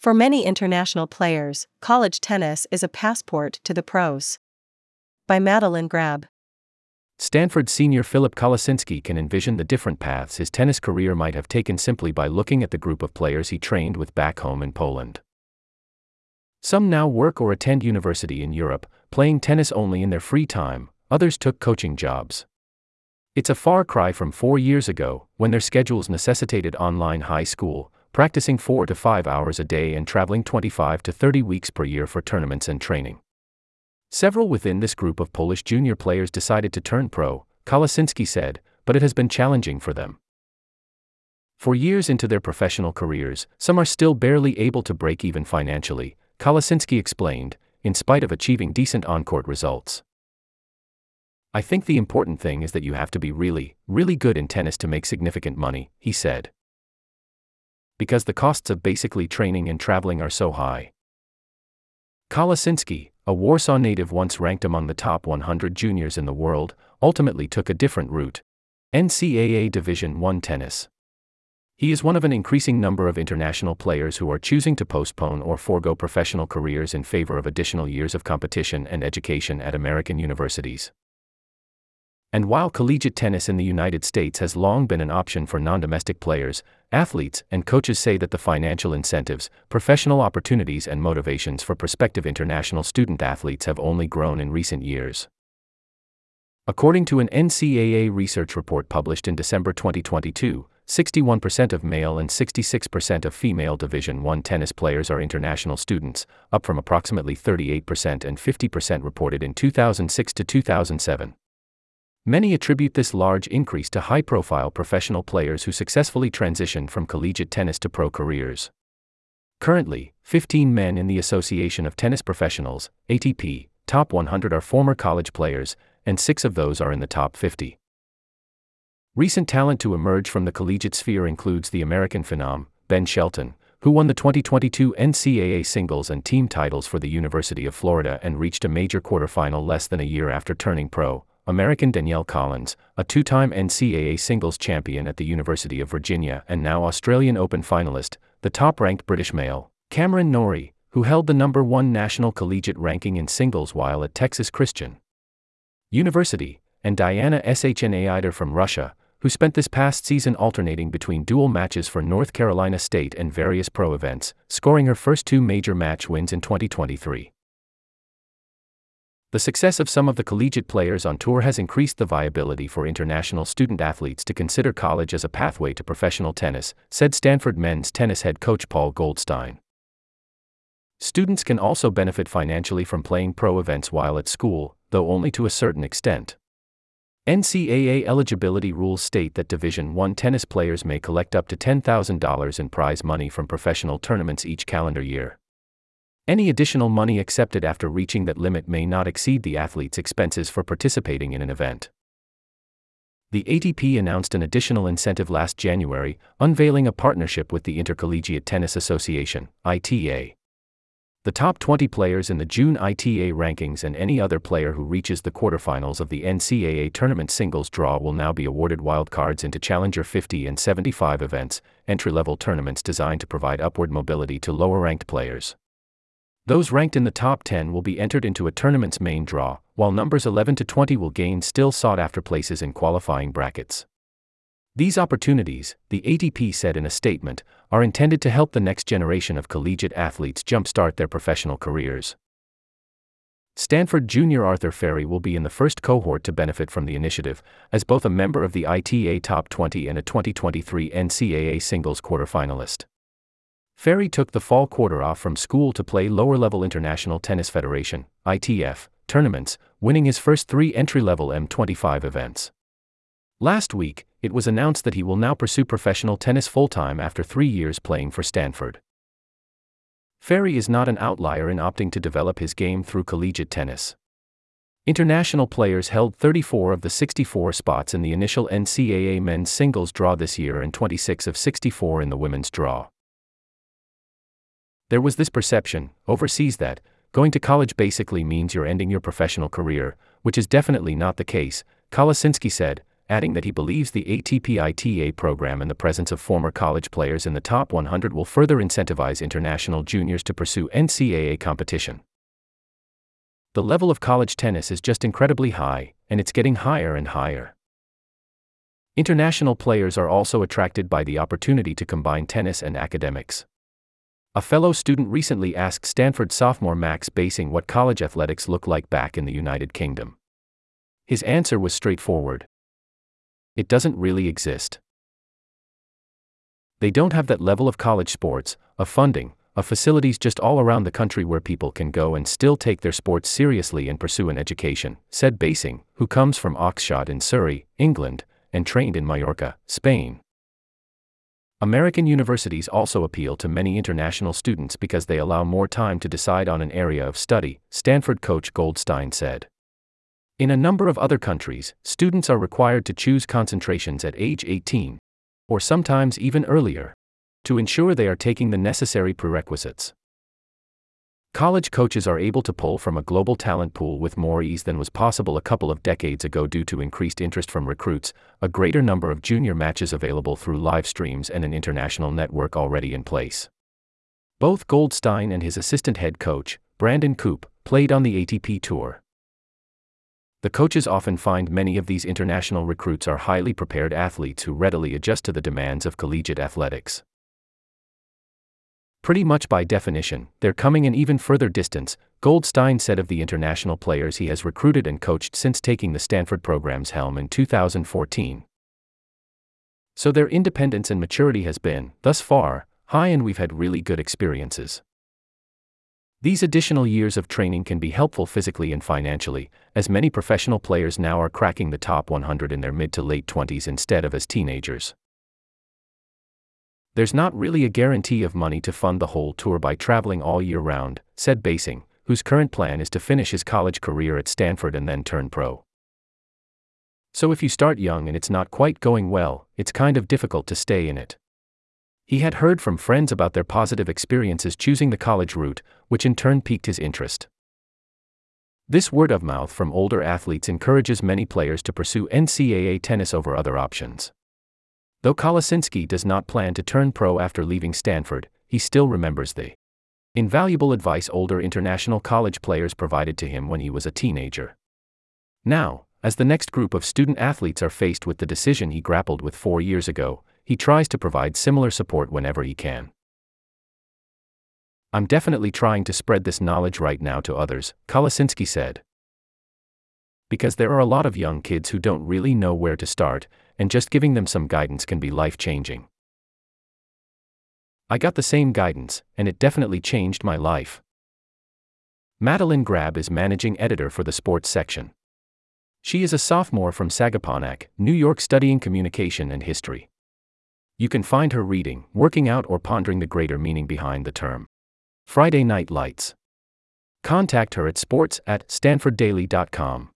For many international players, college tennis is a passport to the pros. By Madeline Grab. Stanford senior Filip Kolosinski can envision the different paths his tennis career might have taken simply by looking at the group of players he trained with back home in Poland. Some now work or attend university in Europe, playing tennis only in their free time, others took coaching jobs. It's a far cry from four years ago, when their schedules necessitated online high school, practicing four to five hours a day and traveling 25 to 30 weeks per year for tournaments and training. Several within this group of Polish junior players decided to turn pro, Kolosinski said, but it has been challenging for them. For years into their professional careers, some are still barely able to break even financially, Kolosinski explained, in spite of achieving decent on court results. I think the important thing is that you have to be really, really good in tennis to make significant money, he said. Because the costs of basically training and traveling are so high. Kolosinski, a Warsaw native once ranked among the top 100 juniors in the world, ultimately took a different route NCAA Division I tennis. He is one of an increasing number of international players who are choosing to postpone or forego professional careers in favor of additional years of competition and education at American universities. And while collegiate tennis in the United States has long been an option for non domestic players, athletes and coaches say that the financial incentives, professional opportunities, and motivations for prospective international student athletes have only grown in recent years. According to an NCAA research report published in December 2022, 61% of male and 66% of female Division I tennis players are international students, up from approximately 38% and 50% reported in 2006 to 2007. Many attribute this large increase to high profile professional players who successfully transitioned from collegiate tennis to pro careers. Currently, 15 men in the Association of Tennis Professionals, ATP, top 100 are former college players, and six of those are in the top 50. Recent talent to emerge from the collegiate sphere includes the American phenom, Ben Shelton, who won the 2022 NCAA singles and team titles for the University of Florida and reached a major quarterfinal less than a year after turning pro, American Danielle Collins, a two time NCAA singles champion at the University of Virginia and now Australian Open finalist, the top ranked British male, Cameron Norrie, who held the number one national collegiate ranking in singles while at Texas Christian University, and Diana Shnaider from Russia, who spent this past season alternating between dual matches for North Carolina State and various pro events, scoring her first two major match wins in 2023. The success of some of the collegiate players on tour has increased the viability for international student athletes to consider college as a pathway to professional tennis, said Stanford men's tennis head coach Paul Goldstein. Students can also benefit financially from playing pro events while at school, though only to a certain extent. NCAA eligibility rules state that Division I tennis players may collect up to $10,000 in prize money from professional tournaments each calendar year. Any additional money accepted after reaching that limit may not exceed the athlete's expenses for participating in an event. The ATP announced an additional incentive last January, unveiling a partnership with the Intercollegiate Tennis Association, ITA. The top 20 players in the June ITA rankings and any other player who reaches the quarterfinals of the NCAA tournament singles draw will now be awarded wildcards into Challenger 50 and 75 events, entry level tournaments designed to provide upward mobility to lower ranked players. Those ranked in the top 10 will be entered into a tournament's main draw, while numbers 11 to 20 will gain still sought after places in qualifying brackets. These opportunities, the ATP said in a statement, are intended to help the next generation of collegiate athletes jumpstart their professional careers. Stanford junior Arthur Fery will be in the first cohort to benefit from the initiative, as both a member of the ITA Top 20 and a 2023 NCAA singles quarterfinalist. Fery took the fall quarter off from school to play lower level International Tennis Federation ITF, tournaments, winning his first three entry level M25 events. Last week, it was announced that he will now pursue professional tennis full time after three years playing for Stanford. Fery is not an outlier in opting to develop his game through collegiate tennis. International players held 34 of the 64 spots in the initial NCAA men's singles draw this year and 26 of 64 in the women's draw. There was this perception, overseas, that going to college basically means you're ending your professional career, which is definitely not the case, Kolosinski said, adding that he believes the ATP ITA program and the presence of former college players in the top 100 will further incentivize international juniors to pursue NCAA competition. The level of college tennis is just incredibly high, and it's getting higher and higher. International players are also attracted by the opportunity to combine tennis and academics. A fellow student recently asked Stanford sophomore Max Basing what college athletics look like back in the United Kingdom. His answer was straightforward it doesn't really exist. They don't have that level of college sports, of funding, of facilities just all around the country where people can go and still take their sports seriously and pursue an education, said Basing, who comes from Oxshott in Surrey, England, and trained in Mallorca, Spain. American universities also appeal to many international students because they allow more time to decide on an area of study, Stanford coach Goldstein said. In a number of other countries, students are required to choose concentrations at age 18, or sometimes even earlier, to ensure they are taking the necessary prerequisites. College coaches are able to pull from a global talent pool with more ease than was possible a couple of decades ago due to increased interest from recruits, a greater number of junior matches available through live streams, and an international network already in place. Both Goldstein and his assistant head coach, Brandon Coupe, played on the ATP Tour. The coaches often find many of these international recruits are highly prepared athletes who readily adjust to the demands of collegiate athletics. Pretty much by definition, they're coming an even further distance, Goldstein said of the international players he has recruited and coached since taking the Stanford program's helm in 2014. So their independence and maturity has been, thus far, high and we've had really good experiences. These additional years of training can be helpful physically and financially, as many professional players now are cracking the top 100 in their mid to late 20s instead of as teenagers. There's not really a guarantee of money to fund the whole tour by traveling all year round, said Basing, whose current plan is to finish his college career at Stanford and then turn pro. So if you start young and it's not quite going well, it's kind of difficult to stay in it. He had heard from friends about their positive experiences choosing the college route, which in turn piqued his interest. This word of mouth from older athletes encourages many players to pursue NCAA tennis over other options. Though Kolosinski does not plan to turn pro after leaving Stanford, he still remembers the invaluable advice older international college players provided to him when he was a teenager. Now, as the next group of student athletes are faced with the decision he grappled with four years ago, he tries to provide similar support whenever he can. I'm definitely trying to spread this knowledge right now to others, Kolosinski said. Because there are a lot of young kids who don't really know where to start, and just giving them some guidance can be life changing. I got the same guidance, and it definitely changed my life. Madeline Grab is managing editor for the sports section. She is a sophomore from Sagaponack, New York, studying communication and history you can find her reading, working out, or pondering the greater meaning behind the term. Friday Night Lights. Contact her at sports at stanforddaily.com.